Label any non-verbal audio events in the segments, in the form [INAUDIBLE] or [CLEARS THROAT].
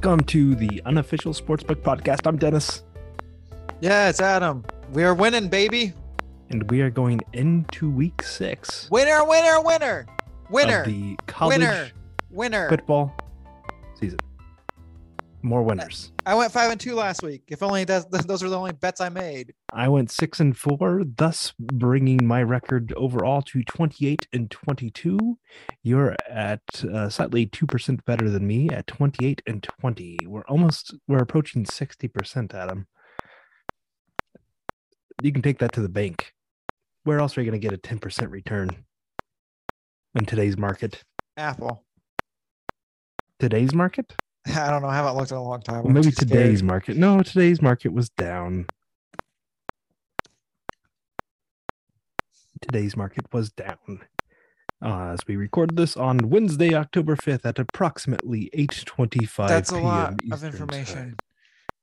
Welcome to the unofficial sportsbook podcast. I'm Dennis, Yeah, it's Adam. We are winning, baby. and we are going into week six Winner, winner, winner. Winner, of the college winner, winner. football. More winners. I went five and two last week. If only that, [LAUGHS] those are the only bets I made. I went six and four, thus bringing my record overall to 28 and 22. You're at uh, slightly 2% better than me at 28 and 20. We're almost, we're approaching 60%, Adam. You can take that to the bank. Where else are you going to get a 10% return in today's market? Apple. Today's market? [LAUGHS] I don't know. I haven't looked in a long time. Well, maybe too scared. today's market. No, today's market was down. Today's market was down. Uh, as we recorded this on Wednesday, October 5th at approximately 8:25 That's a p.m. lot of information.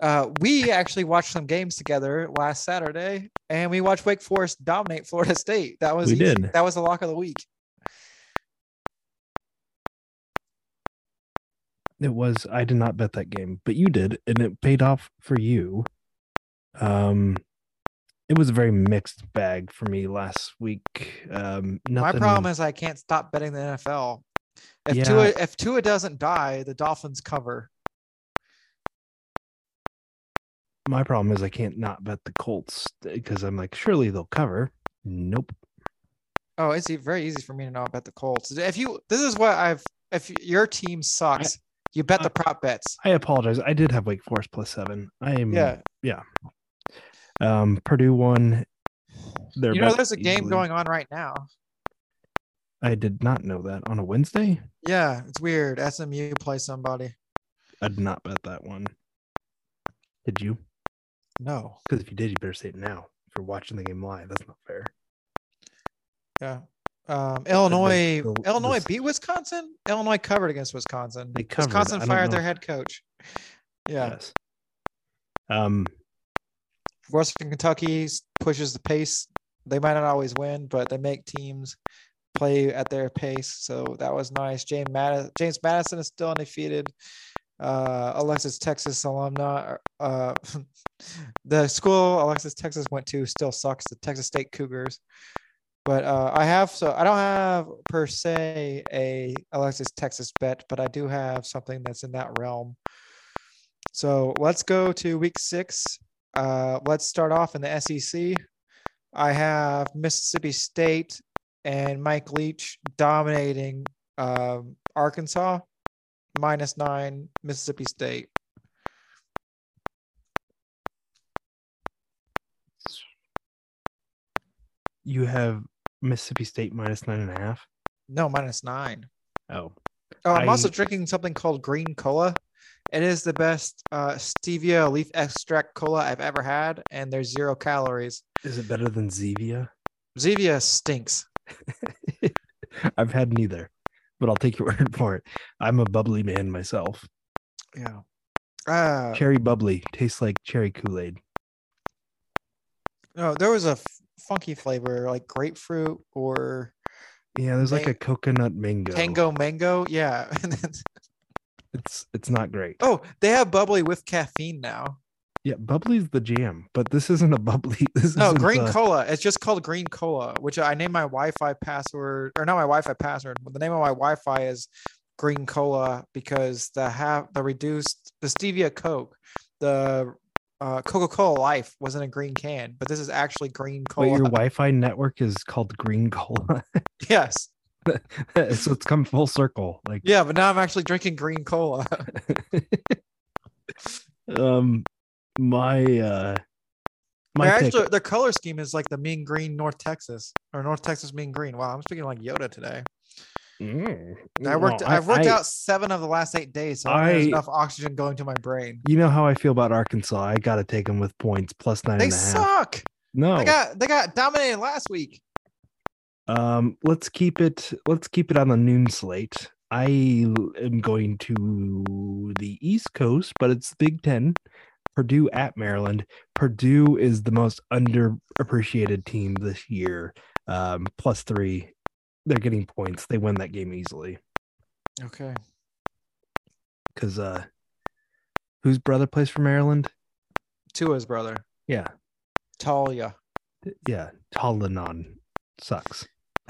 Uh, we actually watched some games together last Saturday, and we watched Wake Forest dominate Florida State. That was We easy. did. That was the lock of the week. It was I did not bet that game, but you did, and it paid off for you. Um it was a very mixed bag for me last week. Um My problem is I can't stop betting the NFL. If Yeah. Tua if Tua doesn't die, the Dolphins cover. my problem is I can't not bet the Colts because I'm like, surely they'll cover. Nope. Oh, it's very easy for me to not bet the Colts. If you, this is what I've. If your team sucks, you bet the prop bets. I apologize. I did have Wake Forest plus seven. I am Yeah, yeah. um Purdue won. Their you know, there's a game easily. going on right now. I did not know that on a Wednesday. Yeah, it's weird. SMU play somebody. I did not bet that one. Did you? No. Because if you did, you better say it now. If you're watching the game live, that's not fair. Yeah. Um, Illinois. the- Illinois the- beat Wisconsin. Illinois covered against Wisconsin. They covered. Wisconsin fired their head coach. Yeah. Yes. Um. Western Kentucky pushes the pace. They might not always win, but they make teams play at their pace. So that was nice. James Madison, James Madison is still undefeated. Uh, Alexis Texas alumni. Uh, [LAUGHS] the school Alexis Texas went to still sucks. The Texas State Cougars. But uh, I have so I don't have per se a Alexis Texas bet, but I do have something that's in that realm. So let's go to week six. Uh, let's start off in the SEC. I have Mississippi State and Mike Leach dominating um, Arkansas, minus nine, Mississippi State. You have Mississippi State minus nine and a half. No, minus nine. Oh, Oh, I'm also drinking something called green cola. It is the best uh, stevia leaf extract cola I've ever had, and there's zero calories. is it better than Zevia? Zevia stinks. [LAUGHS] I've had neither, but I'll take your [LAUGHS] word for it. I'm a bubbly man myself. Yeah. Uh, Cherry bubbly tastes like cherry Kool Aid. no, there was a funky flavor like grapefruit or Yeah, there's like a coconut mango. tango mango. Yeah. [LAUGHS] It's it's not great. oh, they have bubbly with caffeine now. Yeah, bubbly's the jam, but this isn't a bubbly. [LAUGHS] This No, green a- cola. It's just called green cola, which I named my Wi-Fi password, or not my Wi-Fi password. But the name of my Wi-Fi is green cola because the half the reduced the stevia Coke, the uh, Coca-Cola Life wasn't a green can, but this is actually green Wait, cola. your [LAUGHS] Wi-Fi network is called Green Cola, [LAUGHS] yes, [LAUGHS] so it's come full circle. Like, yeah, but now I'm actually drinking green cola. um, my uh, my actually their color scheme is like the mean green North Texas or North Texas mean green. Wow, I'm speaking like Yoda today. Mm, I worked. no, I've worked I- out seven of the last eight days, so I, there's enough oxygen going to my brain. You know how I feel about Arkansas. I got to take them with points plus nine They and a half. suck. No, They got they got dominated last week. Um, let's keep it. Let's keep it on the noon slate. I am going to the East Coast, but it's the Big Ten. Purdue at Maryland. Purdue is the most underappreciated team this year. Um, plus three. They're getting points. They win that game easily Okay. because uh, Whose brother plays for Maryland? Tua's brother, Yeah, Taulia. yeah. Talinon sucks. [LAUGHS]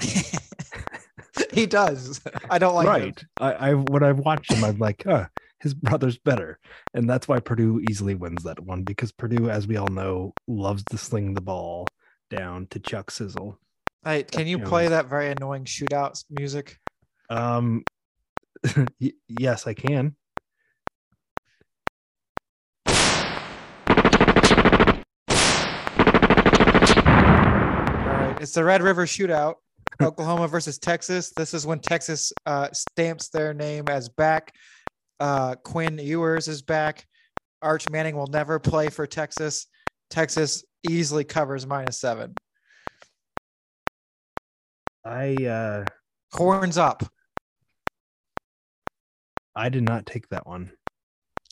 he does. I don't like him. right. I, I when I've watched him, I'm like, uh, his brother's better, and that's why Purdue easily wins that one because Purdue, as we all know, loves to sling the ball down to Chuck Sizzle. Hey, can you play that very annoying shootout music? Um, [LAUGHS] y- yes, I can. All right, it's the Red River Shootout, Oklahoma versus Texas. This is when Texas uh, stamps their name as back. Uh, Quinn Ewers is back. Arch Manning will never play for Texas. Texas easily covers minus seven. I uh, Horns up. I did not take that one.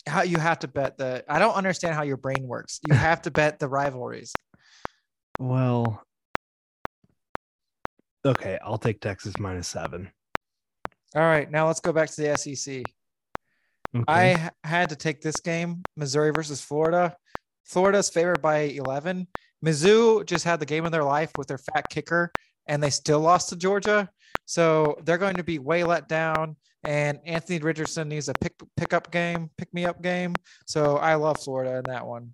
How you have to bet the? I don't understand how your brain works. You have to bet the rivalries. Well, okay, I'll take Texas minus seven. All right, now let's go back to the SEC. Okay. I had to take this game, Missouri versus Florida. Florida's favored by 11. Mizzou just had the game of their life with their fat kicker, and they still lost to Georgia. So they're going to be way let down. And Anthony Richardson needs a pick pickup game, pick me up game. So I love Florida in that one.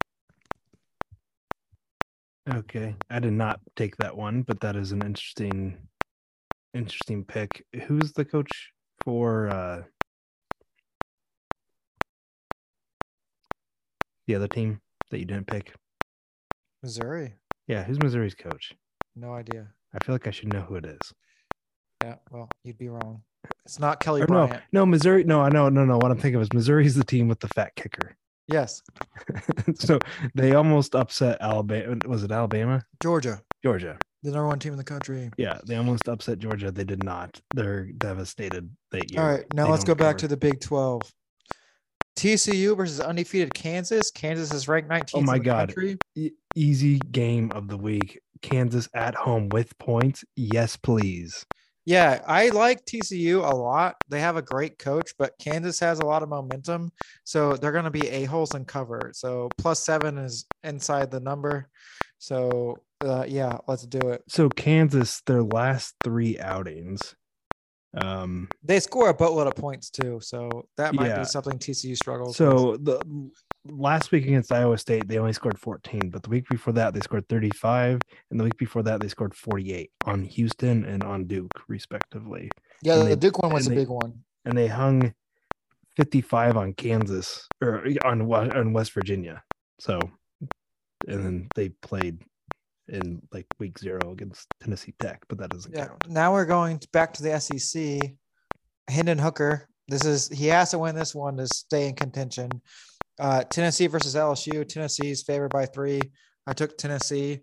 Okay, I did not take that one, but that is an interesting, interesting pick. Who's the coach for uh the other team that you didn't pick? Missouri, Yeah, who's Missouri's coach? no idea. I feel like I should know who it is. Yeah, well, you'd be wrong. It's not Kelly Or no, Bryant. no, Missouri. No, I know, no, no. What I'm thinking of is Missouri's the team with the fat kicker. [LAUGHS] Yes, so they almost upset Alabama. Was it Alabama? Georgia, Georgia. the number one team in the country. Yeah, they almost upset Georgia. They did not. They're devastated that year. All right, now They let's go don't back cover. to the Big 12. TCU versus undefeated Kansas. Kansas is ranked 19th Oh my in the God. country. E- easy game of the week. Kansas at home with points. Yes, please. Yeah, I like TCU a lot. They have a great coach, but Kansas has a lot of momentum. So they're going to be a-holes in cover. So plus seven is inside the number. So uh, yeah, let's do it. So Kansas, their last three outings. Um. They score a boatload of points too. So that might Yeah. be something TCU struggles with. So the last week against Iowa State, they only scored 14, but the week before that, they scored 35, and the week before that, they scored 48 on Houston and on Duke, respectively. Yeah, and the they- Duke one was a they- big one. and they hung 55 on Kansas or on on West Virginia. So, and then they played in like week zero against Tennessee Tech, but that doesn't Yeah. count. Now we're going back to the SEC. Hendon Hooker. This is he has to win this one to stay in contention. Uh, Tennessee versus LSU. Tennessee's favored by three. I took Tennessee,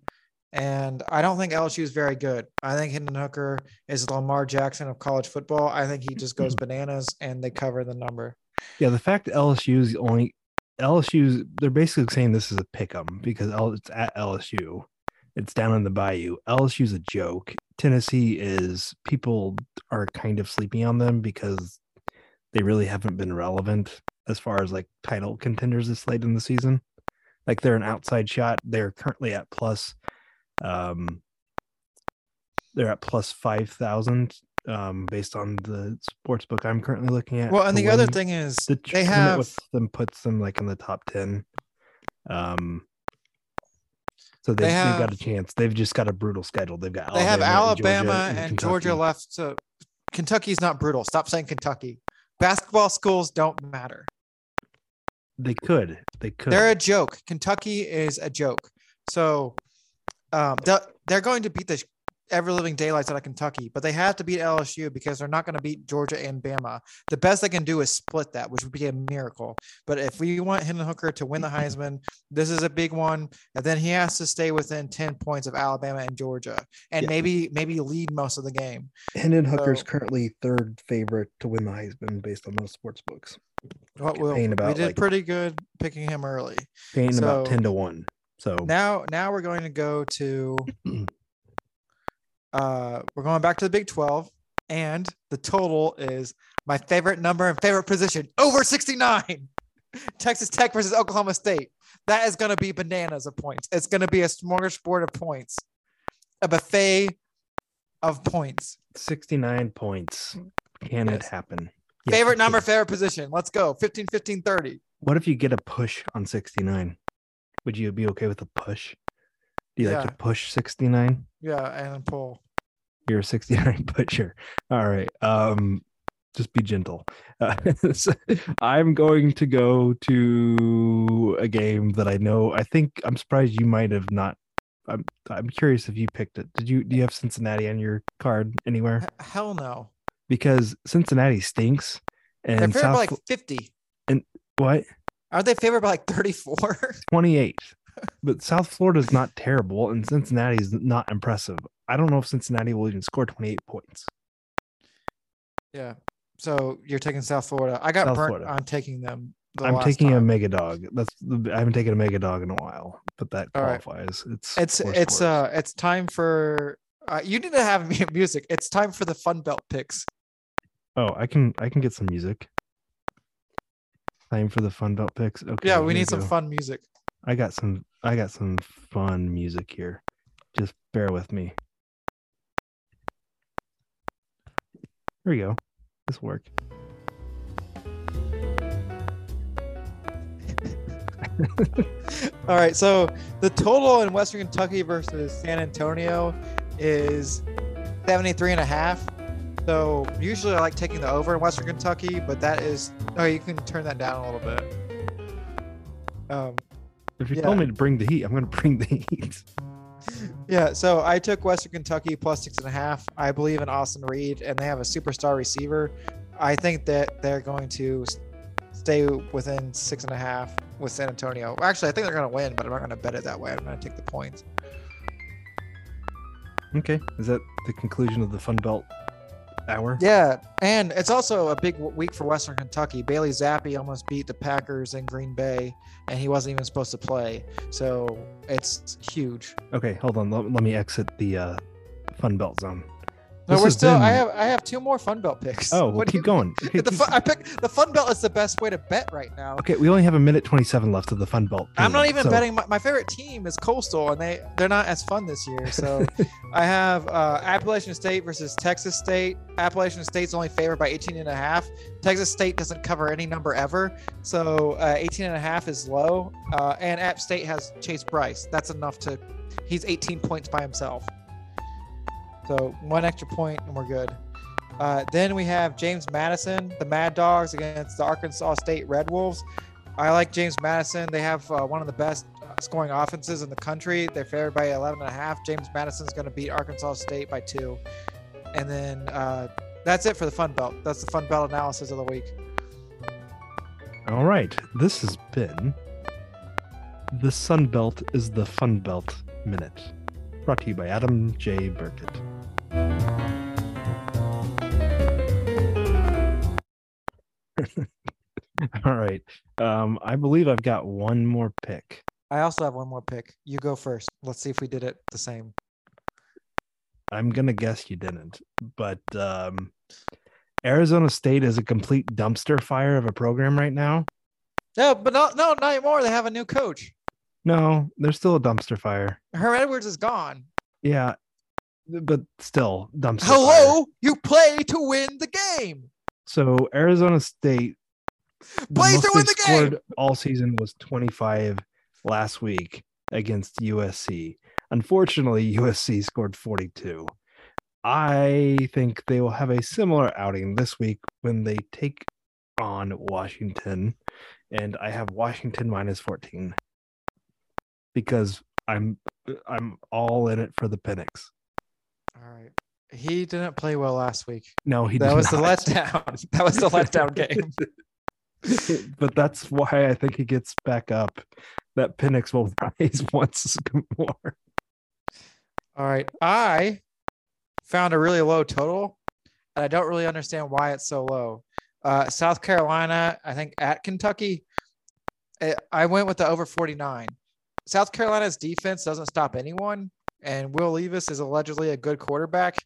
and I don't think LSU is very good. I think Hendon Hooker is Lamar Jackson of college football. I think he just goes [LAUGHS] bananas, and they cover the number. Yeah, the fact that LSU is only LSU's they're basically saying this is a pick 'em because it's at LSU. It's down in the bayou. LSU's a joke. Tennessee is people are kind of sleeping on them because they really haven't been relevant as far as like title contenders this late in the season. Like they're an outside shot. They're currently at plus um they're at plus five thousand um based on the sports book I'm currently looking at. Well, and the other thing is the they have them puts them like in the top 10 um so they, They have got a chance they've just got a brutal schedule they've got they have Alabama and and, Georgia, Georgia, left. So Kentucky's not brutal. Stop saying Kentucky. Basketball schools don't matter. They could they could They're a joke. Kentucky is a joke. So um, they're, going to beat the ever living daylights out of Kentucky, but they have to beat LSU because they're not going to beat Georgia and Bama. The best they can do is split that, which would be a miracle. But if we want Hendon Hooker to win the Heisman, this is a big one. And then he has to stay within 10 points of Alabama and Georgia and Yeah. maybe maybe lead most of the game. Hendon Hooker's So- currently third favorite to win the Heisman based on most sports books What will Paying we did like- pretty good picking him early. paying about 10 to 1 so now now we're going to go to [CLEARS THROAT] uh we're going back to the big 12 and the total is my favorite number and favorite position over 69 [LAUGHS] Texas Tech versus Oklahoma State. That is going to be bananas of points. It's going to be a smorgasbord of points, a buffet of points. 69 points. Can it happen? Favorite it number, favorite position. Let's go. 15, 15, 30. What if you get a push on 69? Would you be okay with a push? Do you like to push 69? Yeah, and then pull. You're a 69 [LAUGHS] pusher. All right. Um, just be gentle. Uh, [LAUGHS] so I'm going to go to a game that I know. I think I'm surprised you might have not. I'm I'm curious if you picked it. Did you do you have Cincinnati on your card anywhere? Hell no. Because Cincinnati stinks and They're favored South by like 50. And what Aren't they favored by like 34? [LAUGHS] 28. But South Florida is not terrible and Cincinnati is not impressive. I don't know if Cincinnati will even score 28 points. yeah. So you're taking South Florida. I got South burnt Florida. on taking them. the I'm taking a mega dog. That's the, I haven't taken a mega dog in a while, but that All right. qualifies. It's It's it's scores. uh it's time for uh, you need to have mu- music. It's time for the fun belt picks. oh, I can I can get some music. Time for the fun belt picks. Okay, yeah, we need some go. fun music. I got some I got some fun music here. Just bear with me. Here we go. This will work. [LAUGHS] All right, so the total in Western Kentucky versus San Antonio is 73 and a half. So usually I like taking the over in Western Kentucky, but that is oh you can turn that down a little bit. Um, If you Yeah. told me to bring the heat, I'm gonna [LAUGHS] bring the heat. yeah, so I took Western Kentucky plus six and a half. I believe in Austin Reed, and they have a superstar receiver. I think that they're going to stay within six and a half with San Antonio. Actually, I think they're going to win, but I'm not going to bet it that way. I'm going to take the points. Okay. Is that the conclusion of the fun belt hour? Yeah, and it's also a big week for Western Kentucky. Bailey Zappe almost beat the Packers in Green Bay, and he wasn't even supposed to play. So it's huge. Okay, hold on. Let, let me exit the uh, fun belt zone. No, we're still. I have. I have two more Fun Belt picks. Oh, well, What keep you- going. [LAUGHS] Okay, The fun, I pick the Fun Belt is the best way to bet right now. okay, we only have a minute 27 left of the fun belt. I'm not even so- betting. My, my favorite team is Coastal, and they they're not as fun this year. So [LAUGHS] I have uh, Appalachian State versus Texas State. Appalachian State's only favored by 18 and a half. Texas State doesn't cover any number ever, so uh, 18 and a half is low. Uh, and App State has Chase Brice. That's enough to. He's 18 points by himself. So one extra point and we're good. Uh, then we have James Madison, the Mad Dogs against the Arkansas State Red Wolves. I like James Madison. They have uh, one of the best uh, scoring offenses in the country. They're favored by 11 and a half. James Madison's going to beat Arkansas State by two. And then uh, that's it for the Fun Belt. That's the Fun Belt analysis of the week. All right. This has been the Sun Belt is the Fun Belt Minute. Brought to you by Adam J. Burkett. All right. Um, I believe I've got one more pick. I also have one more pick. You go first. Let's see if we did it the same. I'm gonna guess you didn't, but um, Arizona State is a complete dumpster fire of a program right now. No, but no, no, not anymore. They have a new coach. No, they're still a dumpster fire. Herm Edwards is gone. Yeah, but still dumpster. fire. Hello, you play to win the game. So Arizona State the to win the game. scored all season was 25 last week against USC. Unfortunately, USC scored 42. I think they will have a similar outing this week when they take on Washington, and I have Washington minus 14 because I'm I'm all in it for the Penix. All right. He didn't play well last week. No, he that was the letdown. [LAUGHS] That was the letdown game. [LAUGHS] [LAUGHS] but that's why I think he gets back up. That Penix will [LAUGHS] rise once more. All right. I found a really low total, and I don't really understand why it's so low. Uh, South Carolina, I think at Kentucky, eh, I went with the over 49. South Carolina's defense doesn't stop anyone, and Will Levis is allegedly a good quarterback.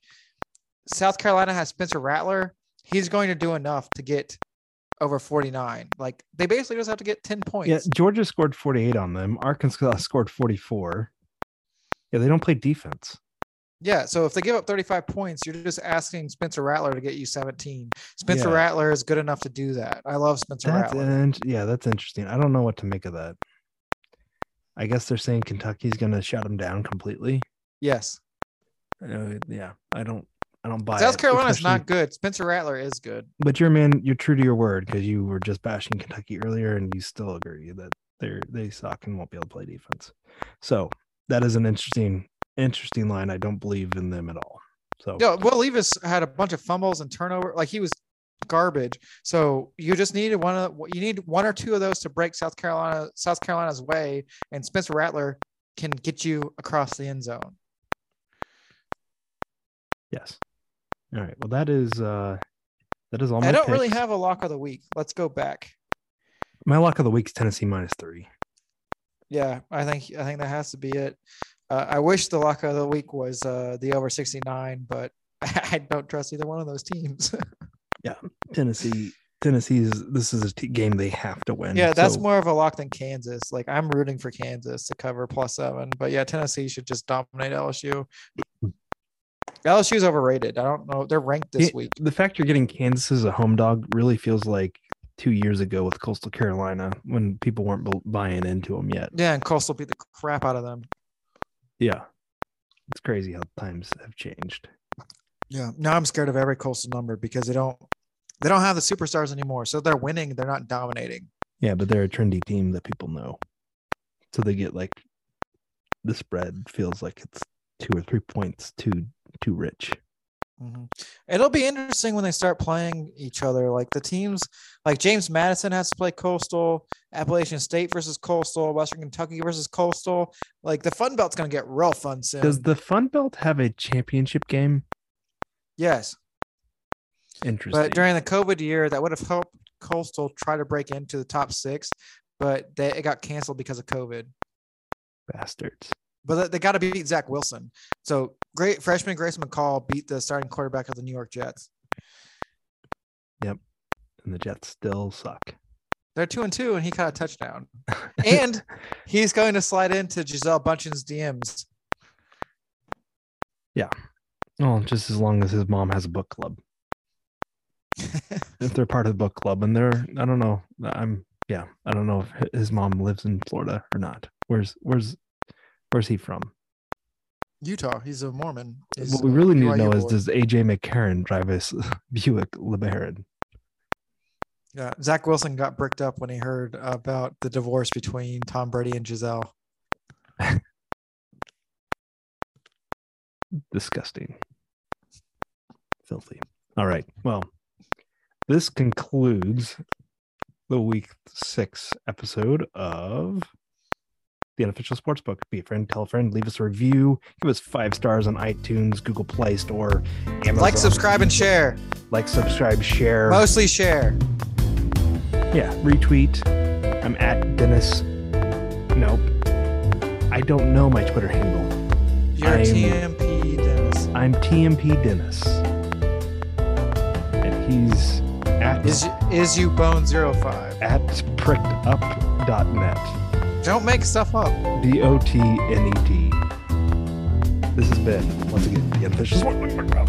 South Carolina has Spencer Rattler. He's going to do enough to get over 49. Like they basically just have to get 10 points. Yeah, Georgia scored 48 on them. Arkansas scored 44. Yeah, they don't play defense. Yeah, so if they give up 35 points, you're just asking Spencer Rattler to get you 17. Spencer Yeah. Rattler is good enough to do that. I love Spencer That's Rattler. and yeah, that's interesting. I don't know what to make of that. I guess they're saying Kentucky's going to shut them down completely. Yes. Uh, yeah, I don't, I don't buy South it, Carolina's especially- not good. Spencer Rattler is good. But you're man, you're true to your word because you were just bashing Kentucky earlier, and you still agree that they're they suck and won't be able to play defense. So that is an interesting, interesting line. I don't believe in them at all. So Yeah, Will Levis had a bunch of fumbles and turnover. Like he was garbage. So you just needed one of you need one or two of those to break South Carolina South Carolina's way, and Spencer Rattler can get you across the end zone. yes. All right. Well, that is uh that is all. My I don't really have a lock of the week. Let's go back. my lock of the week's Tennessee minus three. Yeah, I think I think that has to be it. Uh, I wish the lock of the week was uh, the over 69, but [LAUGHS] I don't trust either one of those teams. [LAUGHS] Yeah, Tennessee. Tennessee's this is a t- game they have to win. yeah, that's so- more of a lock than Kansas. Like I'm rooting for Kansas to cover plus seven, but yeah, Tennessee should just dominate LSU. LSU's overrated. I don't know. They're ranked this Yeah, week. The fact you're getting Kansas as a home dog really feels like two years ago with Coastal Carolina when people weren't buying into them yet. Yeah, and Coastal beat the crap out of them. Yeah. It's crazy how times have changed. Yeah. Now I'm scared of every Coastal number because they don't they don't have the superstars anymore. So they're winning. They're not dominating. Yeah, but they're a trendy team that people know. So they get like the spread feels like it's two or three points too too rich. Mhm. It'll be interesting when they start playing each other. Like the teams, like James Madison has to play Coastal, Appalachian State versus Coastal, Western Kentucky versus Coastal. Like the Fun Belt's gonna get real fun soon. Does the Fun Belt have a championship game? yes, Interesting. but during the COVID year, that would have helped Coastal try to break into the top six, but they, it got canceled because of COVID. Bastards. But they- got to beat Zach Wilson. So great freshman Grayson McCall beat the starting quarterback of the New York Jets. Yep, and the Jets still suck. They're two and two, and he caught a touchdown. [LAUGHS] and he's going to slide into Gisele Bundchen's DMs. Yeah, well, just as long as his mom has a book club. [LAUGHS] if they're part of the book club and they're i don't know i'm yeah i don't know if his mom lives in florida or not where's where's where's he from Utah. He's a Mormon. He's what we really need to BYU know is does aj mccarron drive his [LAUGHS] buick lebaron Yeah, Zach Wilson got bricked up when he heard about the divorce between Tom Brady and Gisele. [LAUGHS] disgusting filthy all right well this concludes the week six episode of the unofficial sports book be a friend tell a friend leave us a review give us five stars on itunes google play store Amazon. Like, subscribe, and share. like subscribe share Mostly share. yeah retweet i'm at dennis nope i don't know my twitter handle You're I'm- TMP Dennis. i'm tmp dennis and he's at Is is you bone 05. at prickedup.net Don't make stuff up. d-o-t-n-e-t this has been once again the unofficial.